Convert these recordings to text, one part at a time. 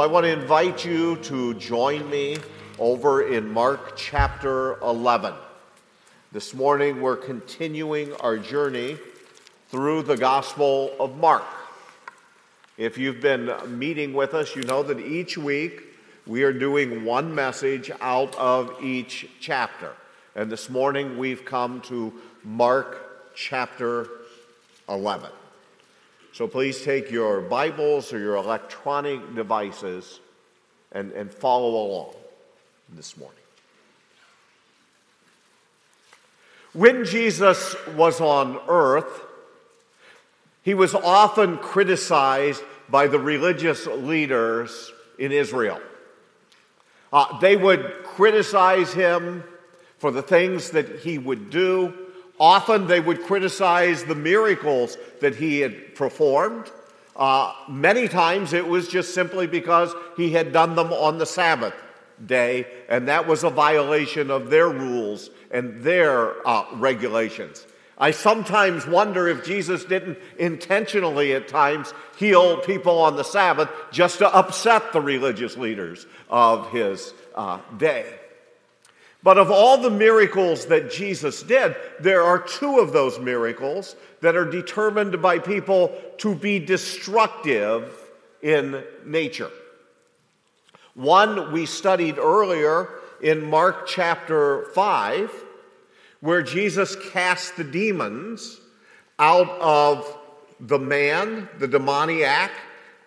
Well, I want to invite you to join me over in Mark chapter 11. This morning, we're continuing our journey through the Gospel of Mark. If you've been meeting with us, you know that each week we are doing one message out of each chapter. And this morning we've come to Mark chapter 11. So please take your Bibles or your electronic devices and, and follow along this morning. When Jesus was on earth, he was often criticized by the religious leaders in Israel. Uh, they would criticize him for the things that he would do. Often they would criticize the miracles that he had performed. Uh, many times it was just simply because he had done them on the Sabbath day, and that was a violation of their rules and their uh, regulations. I sometimes wonder if Jesus didn't intentionally at times heal people on the Sabbath just to upset the religious leaders of his uh, day. But of all the miracles that Jesus did, there are two of those miracles that are determined by people to be destructive in nature. One we studied earlier in Mark chapter 5 where Jesus cast the demons out of the man, the demoniac,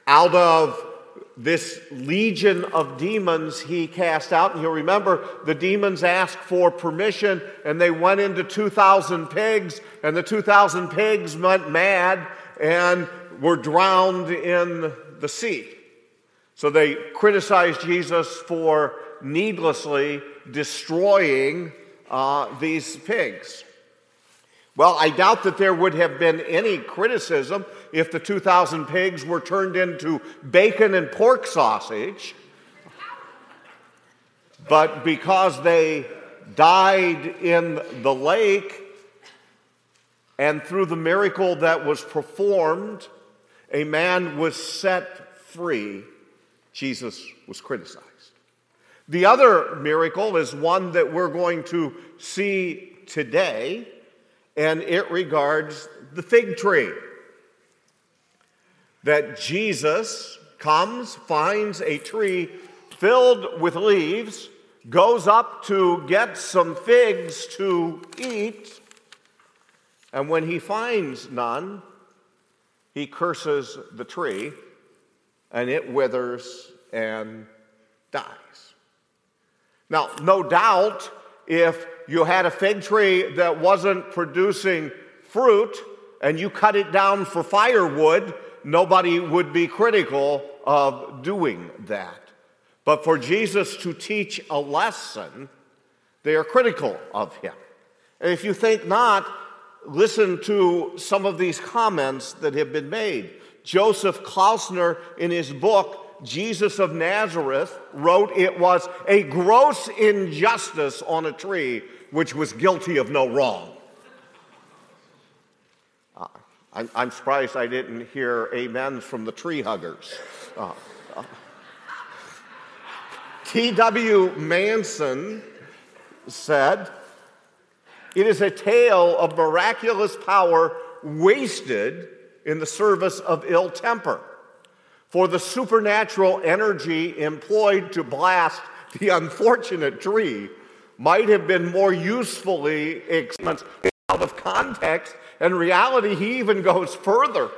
out of this legion of demons he cast out. And you'll remember the demons asked for permission and they went into 2,000 pigs, and the 2,000 pigs went mad and were drowned in the sea. So they criticized Jesus for needlessly destroying uh, these pigs. Well, I doubt that there would have been any criticism if the 2,000 pigs were turned into bacon and pork sausage. But because they died in the lake, and through the miracle that was performed, a man was set free, Jesus was criticized. The other miracle is one that we're going to see today, and it regards the fig tree. That Jesus comes, finds a tree filled with leaves, goes up to get some figs to eat, and when he finds none, he curses the tree, and it withers and dies. Now, no doubt, if you had a fig tree that wasn't producing fruit and you cut it down for firewood, nobody would be critical of doing that. But for Jesus to teach a lesson, they are critical of him. And if you think not, listen to some of these comments that have been made. Joseph Klausner, in his book, Jesus of Nazareth wrote it was a gross injustice on a tree which was guilty of no wrong. Uh, I'm, I'm, surprised I didn't hear amens from the tree huggers. Uh, uh. T.W. Manson said, It is a tale of miraculous power wasted in the service of ill temper for the supernatural energy employed to blast the unfortunate tree might have been more usefully out of context. And reality, he even goes further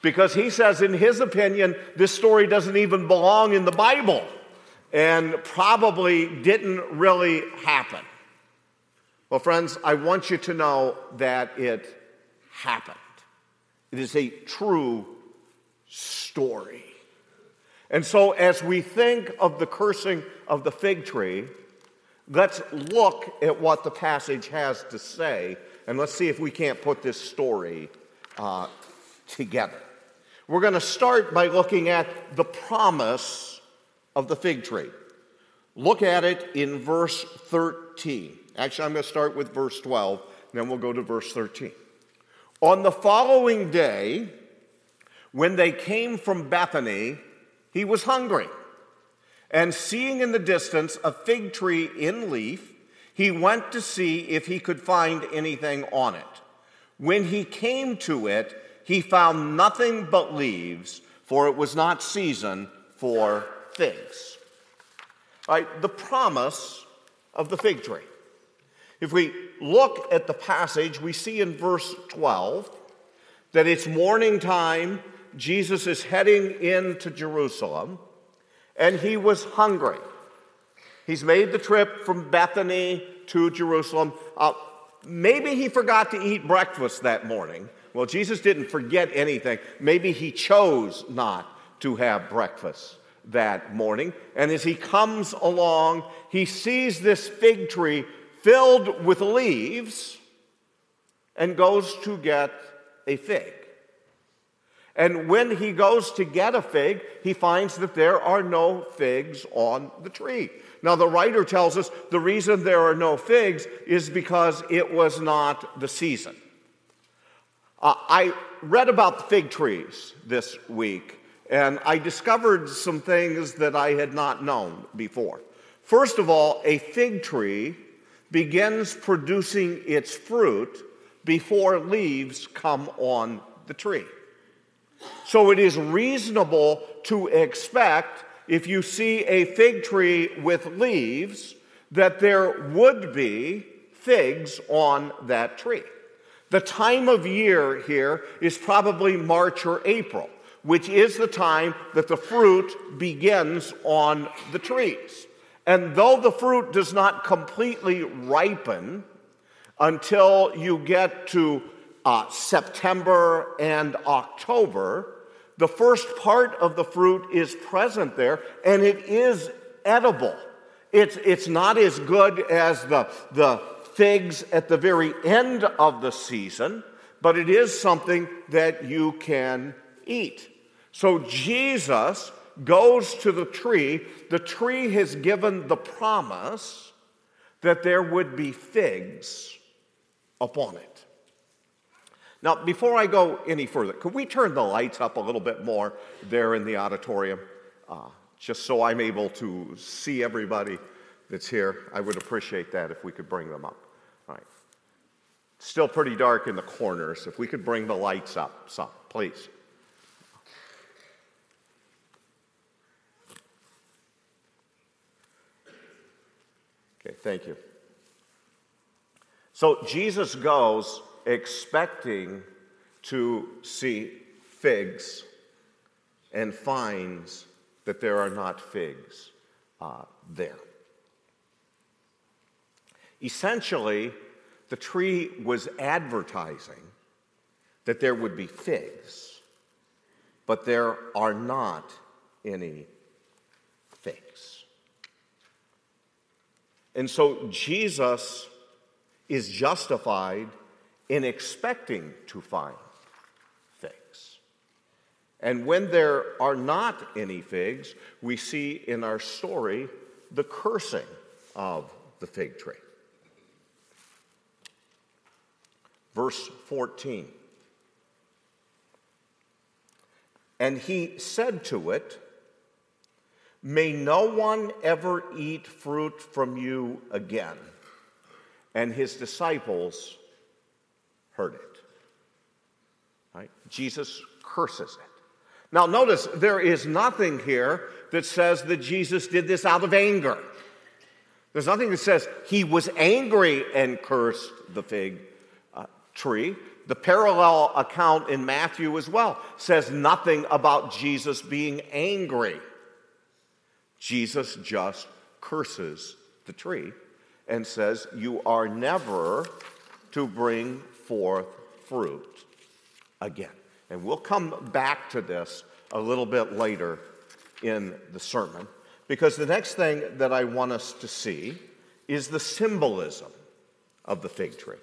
because he says, in his opinion, this story doesn't even belong in the Bible and probably didn't really happen. Well, friends, I want you to know that it happened. It is a true story. And so, as we think of the cursing of the fig tree, let's look at what the passage has to say, and let's see if we can't put this story uh, together. We're going to start by looking at the promise of the fig tree. Look at it in verse 13. Actually, I'm going to start with verse 12, and then we'll go to verse 13. On the following day, when they came from Bethany, he was hungry. And seeing in the distance a fig tree in leaf, he went to see if he could find anything on it. When he came to it, he found nothing but leaves, for it was not season for figs. All right, the promise of the fig tree. If we look at the passage, we see in verse 12 that it's morning time. Jesus is heading into Jerusalem, and he was hungry. He's made the trip from Bethany to Jerusalem. Uh, maybe he forgot to eat breakfast that morning. Well, Jesus didn't forget anything. Maybe he chose not to have breakfast that morning. And as he comes along, he sees this fig tree filled with leaves and goes to get a fig. And when he goes to get a fig, he finds that there are no figs on the tree. Now, the writer tells us the reason there are no figs is because it was not the season. Uh, I read about the fig trees this week, and I discovered some things that I had not known before. First of all, a fig tree begins producing its fruit before leaves come on the tree. So it is reasonable to expect if you see a fig tree with leaves that there would be figs on that tree. The time of year here is probably March or April, which is the time that the fruit begins on the trees. And though the fruit does not completely ripen until you get to uh, September and October, the first part of the fruit is present there and it is edible. It's, it's not as good as the, the figs at the very end of the season, but it is something that you can eat. So Jesus goes to the tree. The tree has given the promise that there would be figs upon it. Now, before I go any further, could we turn the lights up a little bit more there in the auditorium? Uh, just so I'm able to see everybody that's here. I would appreciate that if we could bring them up. All right. Still pretty dark in the corners. If we could bring the lights up some, please. Okay, thank you. So Jesus goes expecting to see figs and finds that there are not figs uh, there. Essentially, the tree was advertising that there would be figs, but there are not any figs. And so Jesus is justified in expecting to find figs. And when there are not any figs, we see in our story the cursing of the fig tree. Verse 14. And he said to it, May no one ever eat fruit from you again. And his disciples heard it. Right? Jesus curses it. Now, notice there is nothing here that says that Jesus did this out of anger. There's nothing that says he was angry and cursed the fig uh, tree. The parallel account in Matthew as well says nothing about Jesus being angry. Jesus just curses the tree and says, You are never to bring forth fruit again. And we'll come back to this a little bit later in the sermon because the next thing that I want us to see is the symbolism of the fig tree.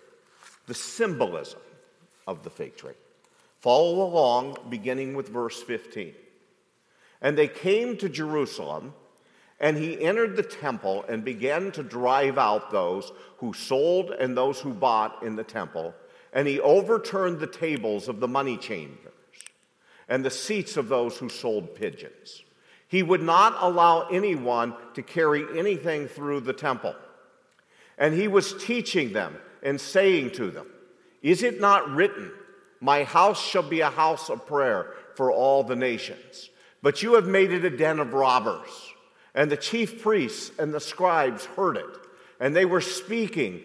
The symbolism of the fig tree. Follow along, beginning with verse 15. And they came to Jerusalem, and he entered the temple and began to drive out those who sold and those who bought in the temple and he overturned the tables of the money changers and the seats of those who sold pigeons. He would not allow anyone to carry anything through the temple. And he was teaching them and saying to them, Is it not written, My house shall be a house of prayer for all the nations? But you have made it a den of robbers. And the chief priests and the scribes heard it, and they were speaking,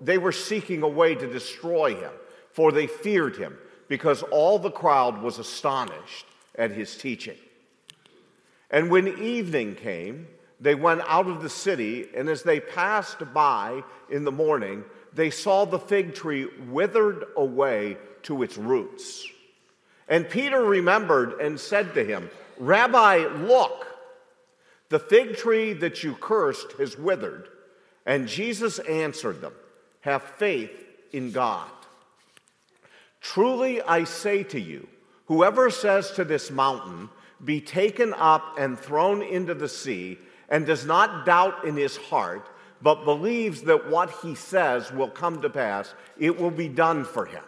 they were seeking a way to destroy him, for they feared him, because all the crowd was astonished at his teaching. And when evening came, they went out of the city, and as they passed by in the morning, they saw the fig tree withered away to its roots. And Peter remembered and said to him, Rabbi, look, the fig tree that you cursed has withered. And Jesus answered them, Have faith in God. Truly I say to you, whoever says to this mountain, Be taken up and thrown into the sea, and does not doubt in his heart, but believes that what he says will come to pass, it will be done for him.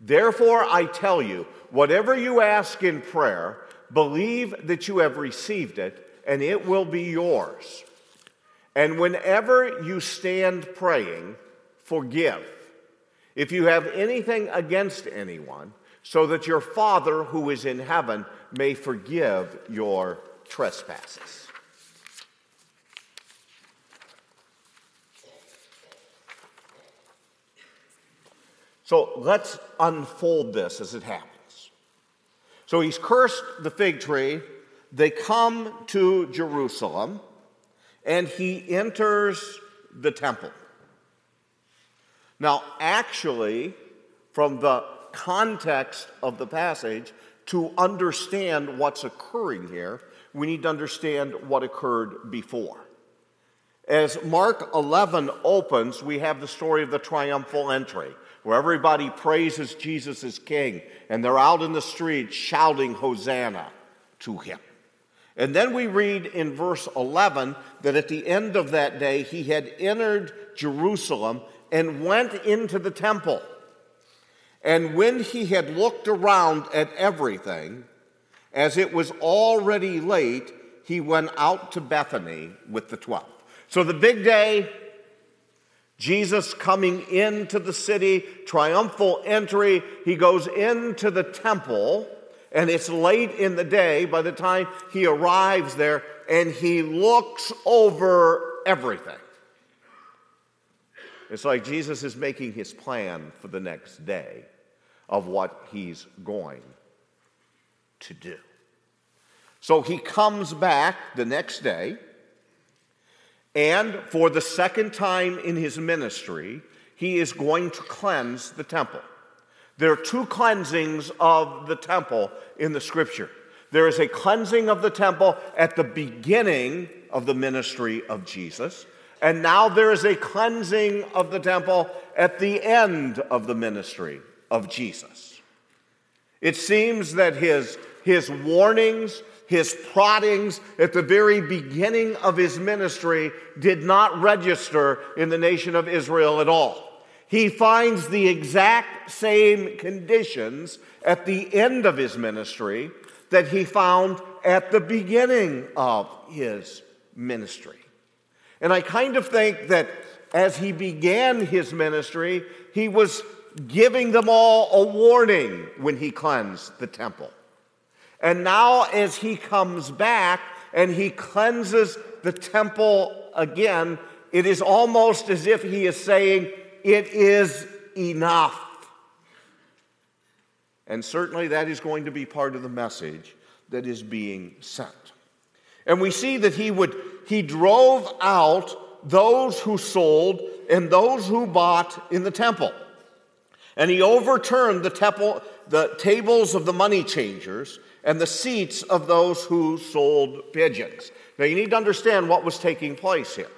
Therefore, I tell you, whatever you ask in prayer, believe that you have received it, and it will be yours. And whenever you stand praying, forgive if you have anything against anyone, so that your Father who is in heaven may forgive your trespasses. So let's unfold this as it happens. So he's cursed the fig tree. They come to Jerusalem, and he enters the temple. Now, actually, from the context of the passage, to understand what's occurring here, we need to understand what occurred before. As Mark 11 opens, we have the story of the triumphal entry where everybody praises Jesus as king, and they're out in the street shouting Hosanna to him. And then we read in verse 11 that at the end of that day he had entered Jerusalem and went into the temple. And when he had looked around at everything, as it was already late, he went out to Bethany with the twelve. So the big day, Jesus coming into the city, triumphal entry. He goes into the temple, and it's late in the day by the time he arrives there, and he looks over everything. It's like Jesus is making his plan for the next day of what he's going to do. So he comes back the next day and for the second time in his ministry, he is going to cleanse the temple. There are two cleansings of the temple in the scripture. There is a cleansing of the temple at the beginning of the ministry of Jesus, and now there is a cleansing of the temple at the end of the ministry of Jesus. It seems that his, his warnings, his proddings at the very beginning of his ministry did not register in the nation of Israel at all. He finds the exact same conditions at the end of his ministry that he found at the beginning of his ministry. And I kind of think that as he began his ministry, he was giving them all a warning when he cleansed the temple. And now, as he comes back and he cleanses the temple again, it is almost as if he is saying, It is enough. And certainly that is going to be part of the message that is being sent. And we see that he would he drove out those who sold and those who bought in the temple. And he overturned the temple the tables of the money changers and the seats of those who sold pigeons. Now, you need to understand what was taking place here.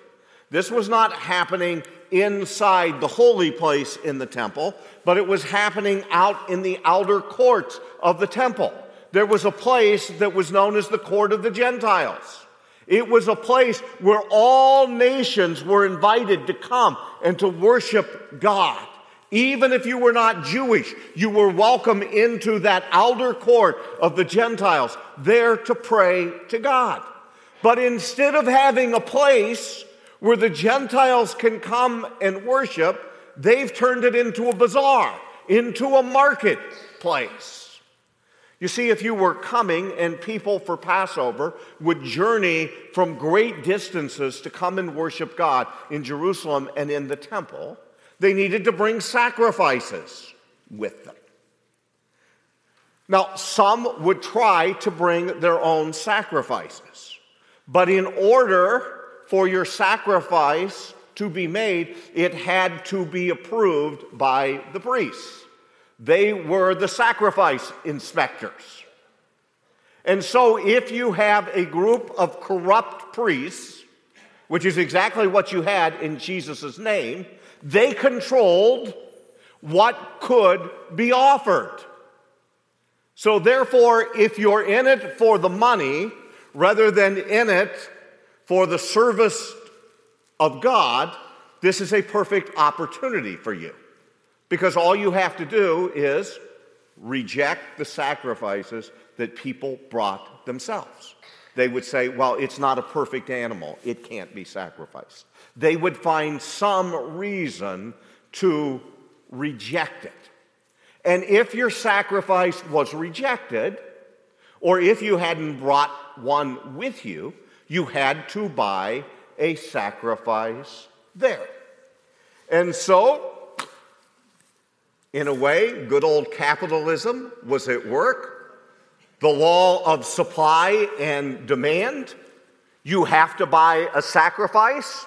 This was not happening inside the holy place in the temple, but it was happening out in the outer courts of the temple. There was a place that was known as the court of the Gentiles. It was a place where all nations were invited to come and to worship God. Even if you were not Jewish, you were welcome into that outer court of the Gentiles, there to pray to God. But instead of having a place where the Gentiles can come and worship, they've turned it into a bazaar, into a marketplace. You see, if you were coming and people for Passover would journey from great distances to come and worship God in Jerusalem and in the temple, they needed to bring sacrifices with them. Now, some would try to bring their own sacrifices, but in order for your sacrifice to be made, it had to be approved by the priests. They were the sacrifice inspectors. And so, if you have a group of corrupt priests, which is exactly what you had in Jesus' name, they controlled what could be offered. So, therefore, if you're in it for the money rather than in it for the service of God, this is a perfect opportunity for you. Because all you have to do is reject the sacrifices that people brought themselves. They would say, well, it's not a perfect animal, it can't be sacrificed they would find some reason to reject it. And if your sacrifice was rejected, or if you hadn't brought one with you, you had to buy a sacrifice there. And so, in a way, good old capitalism was at work. The law of supply and demand. You have to buy a sacrifice.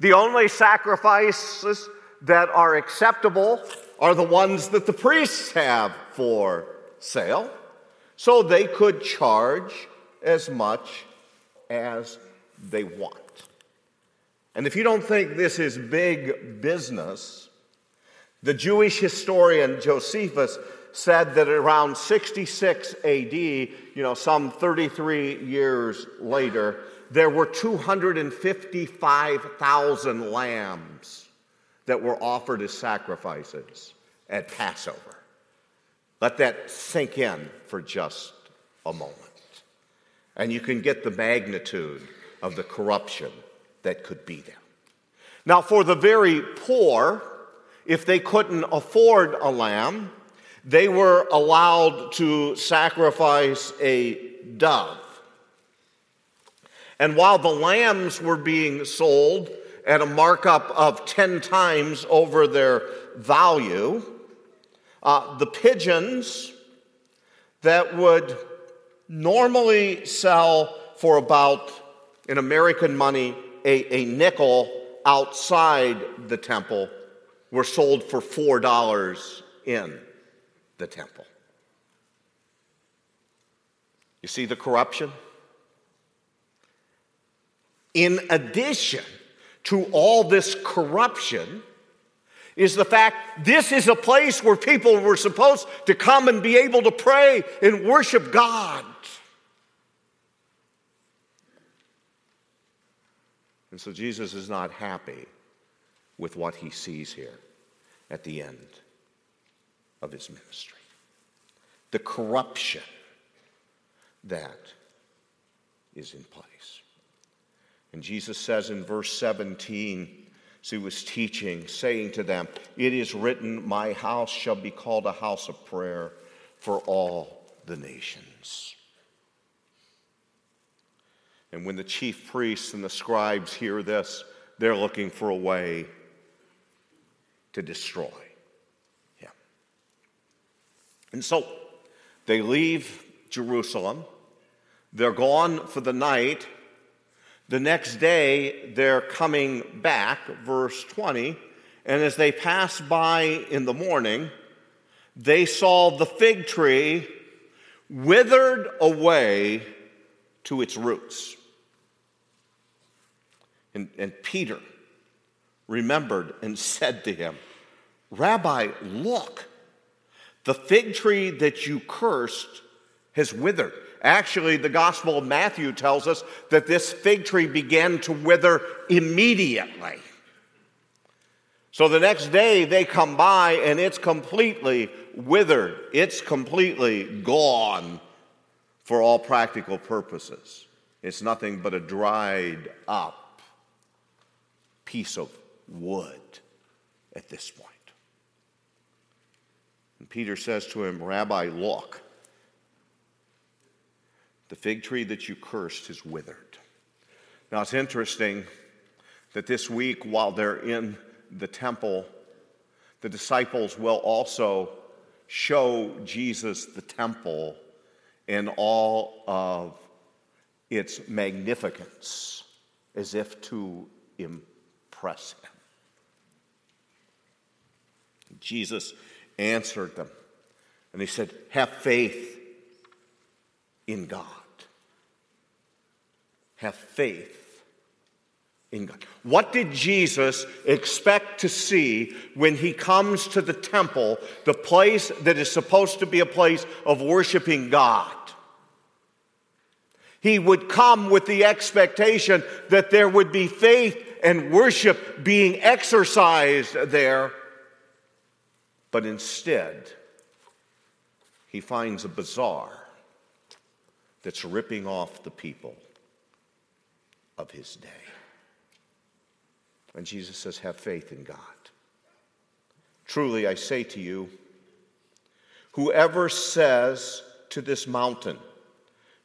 The only sacrifices that are acceptable are the ones that the priests have for sale, so they could charge as much as they want. And if you don't think this is big business, the Jewish historian Josephus said that around 66 AD, you know, some 33 years later, there were 255,000 lambs that were offered as sacrifices at Passover. Let that sink in for just a moment. And you can get the magnitude of the corruption that could be there. Now, for the very poor, if they couldn't afford a lamb, they were allowed to sacrifice a dove. And while the lambs were being sold at a markup of 10 times over their value, uh, the pigeons that would normally sell for about, in American money, a, a nickel outside the temple were sold for $4 in the temple. You see the corruption? in addition to all this corruption, is the fact this is a place where people were supposed to come and be able to pray and worship God. And so Jesus is not happy with what he sees here at the end of his ministry. The corruption that is in place. And Jesus says in verse 17, as he was teaching, saying to them, It is written, My house shall be called a house of prayer for all the nations. And when the chief priests and the scribes hear this, they're looking for a way to destroy him. And so they leave Jerusalem. They're gone for the night the next day, they're coming back, verse 20, and as they passed by in the morning, they saw the fig tree withered away to its roots. And, and Peter remembered and said to him, Rabbi, look, the fig tree that you cursed has withered. Actually, the Gospel of Matthew tells us that this fig tree began to wither immediately. So the next day they come by and it's completely withered, it's completely gone for all practical purposes. It's nothing but a dried up piece of wood at this point. And Peter says to him, Rabbi, look, the fig tree that you cursed is withered. Now it's interesting that this week, while they're in the temple, the disciples will also show Jesus the temple in all of its magnificence, as if to impress him. Jesus answered them, and he said, Have faith in God. Have faith in God. What did Jesus expect to see when he comes to the temple, the place that is supposed to be a place of worshiping God? He would come with the expectation that there would be faith and worship being exercised there. But instead, he finds a bazaar that's ripping off the people of his day. And Jesus says, Have faith in God. Truly, I say to you, whoever says to this mountain,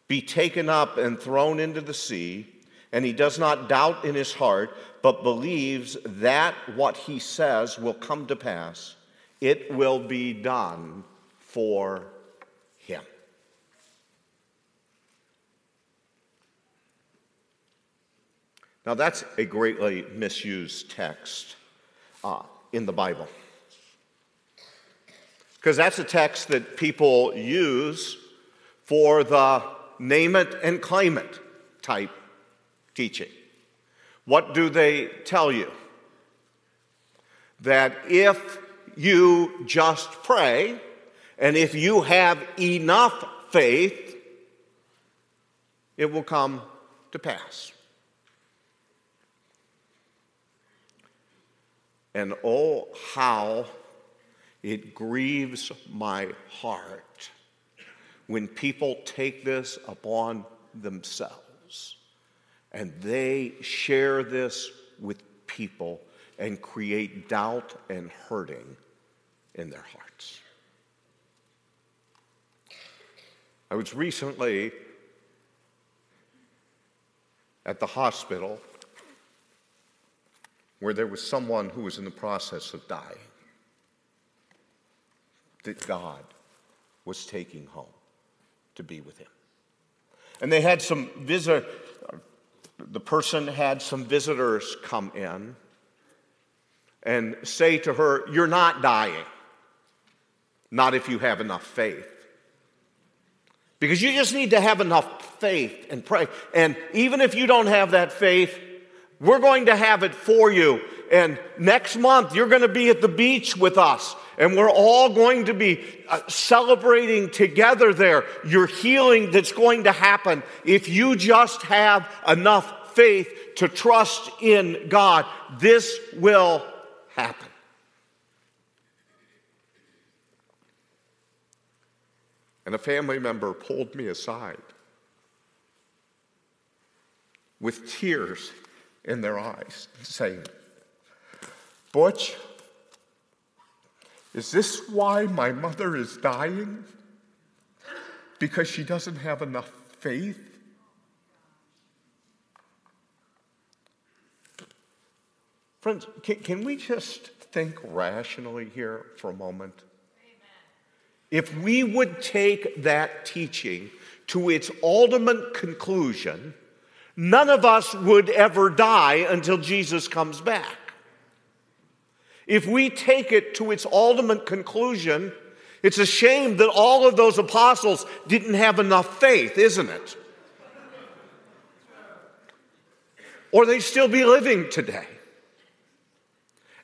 Be taken up and thrown into the sea, and he does not doubt in his heart, but believes that what he says will come to pass, it will be done for him. Now, that's a greatly misused text uh, in the Bible. Because that's a text that people use for the name it and claim it type teaching. What do they tell you? That if you just pray, and if you have enough faith, it will come to pass. And oh, how it grieves my heart when people take this upon themselves and they share this with people and create doubt and hurting in their hearts. I was recently at the hospital where there was someone who was in the process of dying that God was taking home to be with him. And they had some visit the person had some visitors come in and say to her, You're not dying. Not if you have enough faith. Because you just need to have enough faith and pray. And even if you don't have that faith, we're going to have it for you. And next month, you're going to be at the beach with us. And we're all going to be uh, celebrating together there your healing that's going to happen if you just have enough faith to trust in God. This will happen. And a family member pulled me aside with tears in their eyes, saying, Butch, is this why my mother is dying? Because she doesn't have enough faith? Friends, can, can we just think rationally here for a moment? If we would take that teaching to its ultimate conclusion, none of us would ever die until Jesus comes back. If we take it to its ultimate conclusion, it's a shame that all of those apostles didn't have enough faith, isn't it? Or they'd still be living today.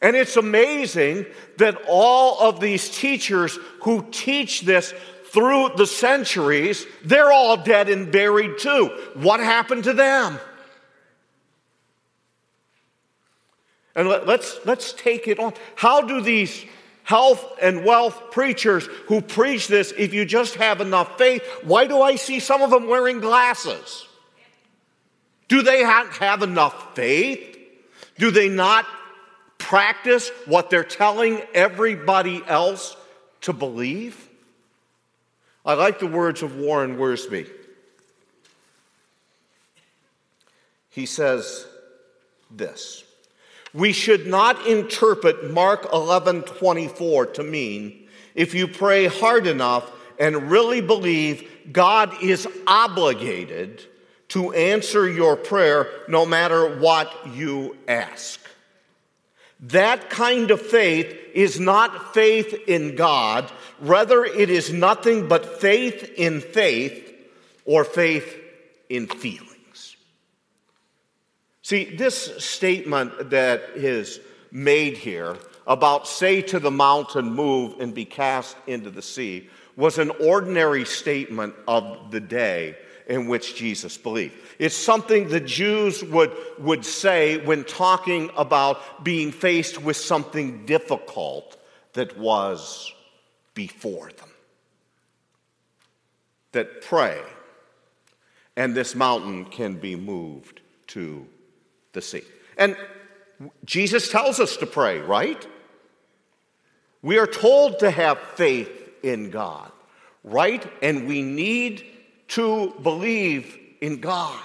And it's amazing that all of these teachers who teach this through the centuries, they're all dead and buried too. What happened to them? And let, let's, let's take it on. How do these health and wealth preachers who preach this, if you just have enough faith, why do I see some of them wearing glasses? Do they have enough faith? Do they not practice what they're telling everybody else to believe? I like the words of Warren Wiersbe. He says this We should not interpret Mark 11 24 to mean if you pray hard enough and really believe God is obligated to answer your prayer no matter what you ask. That kind of faith is not faith in God, rather, it is nothing but faith in faith or faith in feelings. See, this statement that is made here about say to the mountain, move and be cast into the sea, was an ordinary statement of the day in which Jesus believed. It's something the Jews would, would say when talking about being faced with something difficult that was before them. That pray, and this mountain can be moved to the sea. And Jesus tells us to pray, right? We are told to have faith in God, right? And we need to believe in God.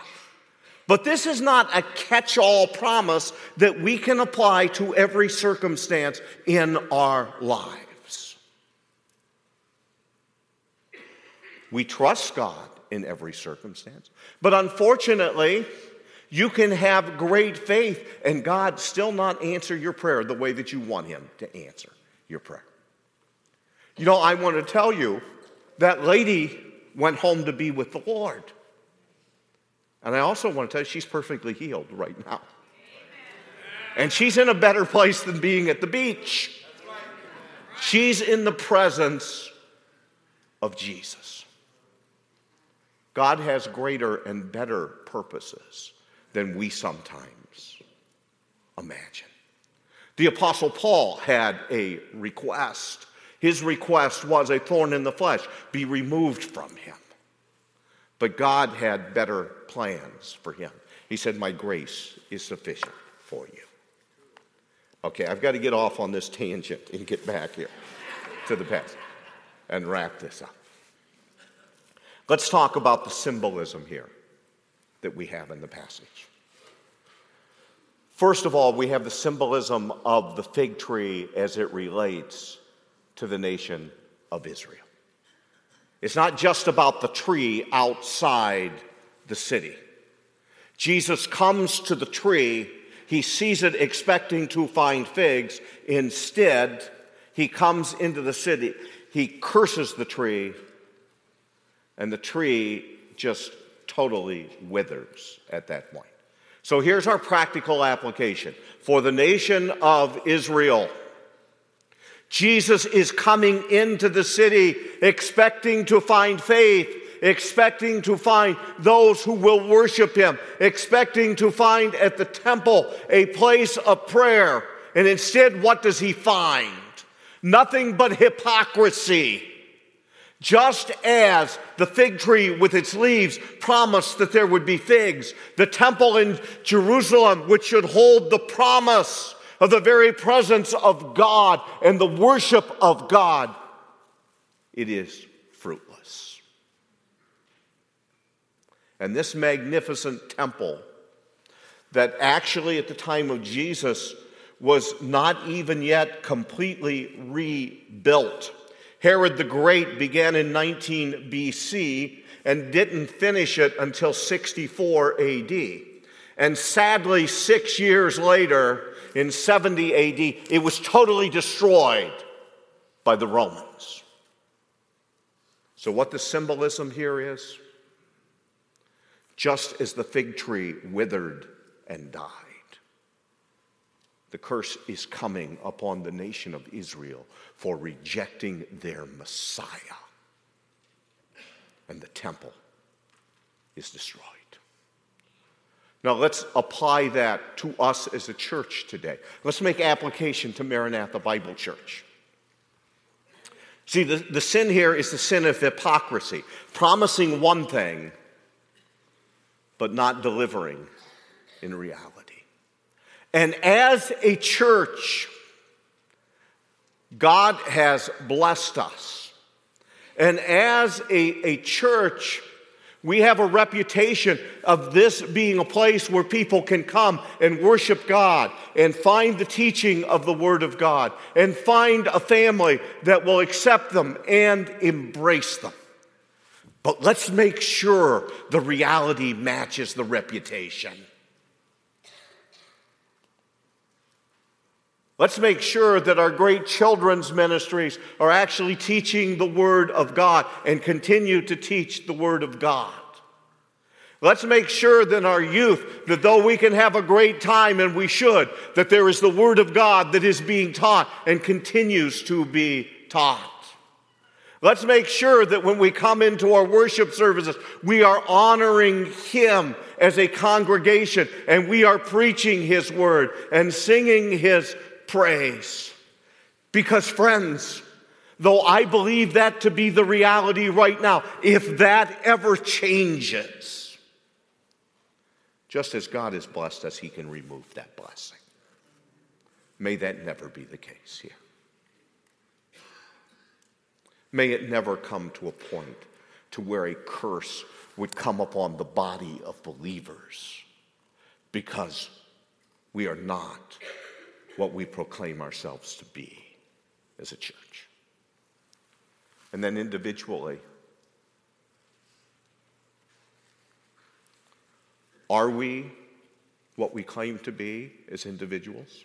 But this is not a catch all promise that we can apply to every circumstance in our lives. We trust God in every circumstance. But unfortunately, you can have great faith and God still not answer your prayer the way that you want Him to answer your prayer. You know, I want to tell you that lady went home to be with the Lord. And I also want to tell you, she's perfectly healed right now. And she's in a better place than being at the beach. She's in the presence of Jesus. God has greater and better purposes than we sometimes imagine. The Apostle Paul had a request his request was a thorn in the flesh be removed from him. But God had better plans for him. He said, My grace is sufficient for you. Okay, I've got to get off on this tangent and get back here to the past and wrap this up. Let's talk about the symbolism here that we have in the passage. First of all, we have the symbolism of the fig tree as it relates to the nation of Israel. It's not just about the tree outside the city. Jesus comes to the tree, he sees it expecting to find figs. Instead, he comes into the city, he curses the tree, and the tree just totally withers at that point. So here's our practical application for the nation of Israel. Jesus is coming into the city expecting to find faith, expecting to find those who will worship him, expecting to find at the temple a place of prayer. And instead, what does he find? Nothing but hypocrisy. Just as the fig tree with its leaves promised that there would be figs, the temple in Jerusalem, which should hold the promise of the very presence of God and the worship of God, it is fruitless. And this magnificent temple, that actually at the time of Jesus was not even yet completely rebuilt. Herod the Great began in 19 BC and didn't finish it until 64 AD. And sadly, six years later, in 70 AD, it was totally destroyed by the Romans. So, what the symbolism here is just as the fig tree withered and died, the curse is coming upon the nation of Israel for rejecting their Messiah. And the temple is destroyed. Now let's apply that to us as a church today. Let's make application to Maranatha Bible Church. See, the, the sin here is the sin of hypocrisy, promising one thing, but not delivering in reality. And as a church, God has blessed us. And as a, a church, we have a reputation of this being a place where people can come and worship God and find the teaching of the Word of God and find a family that will accept them and embrace them. But let's make sure the reality matches the reputation. Let's make sure that our great children's ministries are actually teaching the Word of God and continue to teach the Word of God. Let's make sure that our youth, that though we can have a great time and we should, that there is the Word of God that is being taught and continues to be taught. Let's make sure that when we come into our worship services, we are honoring Him as a congregation and we are preaching His Word and singing His praise. Because, friends, though I believe that to be the reality right now, if that ever changes, just as God has blessed us, He can remove that blessing. May that never be the case here. May it never come to a point to where a curse would come upon the body of believers because we are not what we proclaim ourselves to be as a church. And then individually, are we what we claim to be as individuals?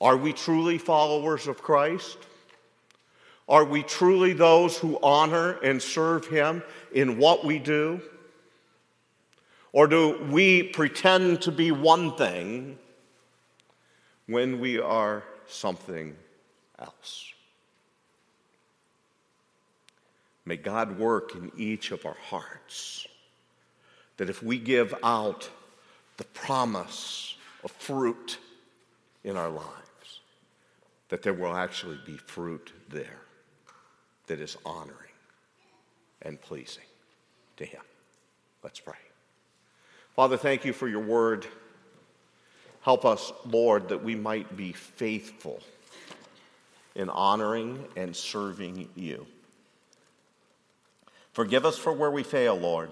Are we truly followers of Christ? Are we truly those who honor and serve Him in what we do? Or do we pretend to be one thing when we are something else. May God work in each of our hearts that if we give out the promise of fruit in our lives, that there will actually be fruit there that is honoring and pleasing to Him. Let's pray. Father, thank you for your word. Help us, Lord, that we might be faithful in honoring and serving you. Forgive us for where we fail, Lord,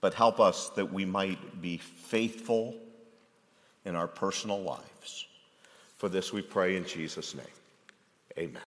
but help us that we might be faithful in our personal lives. For this we pray in Jesus' name. Amen.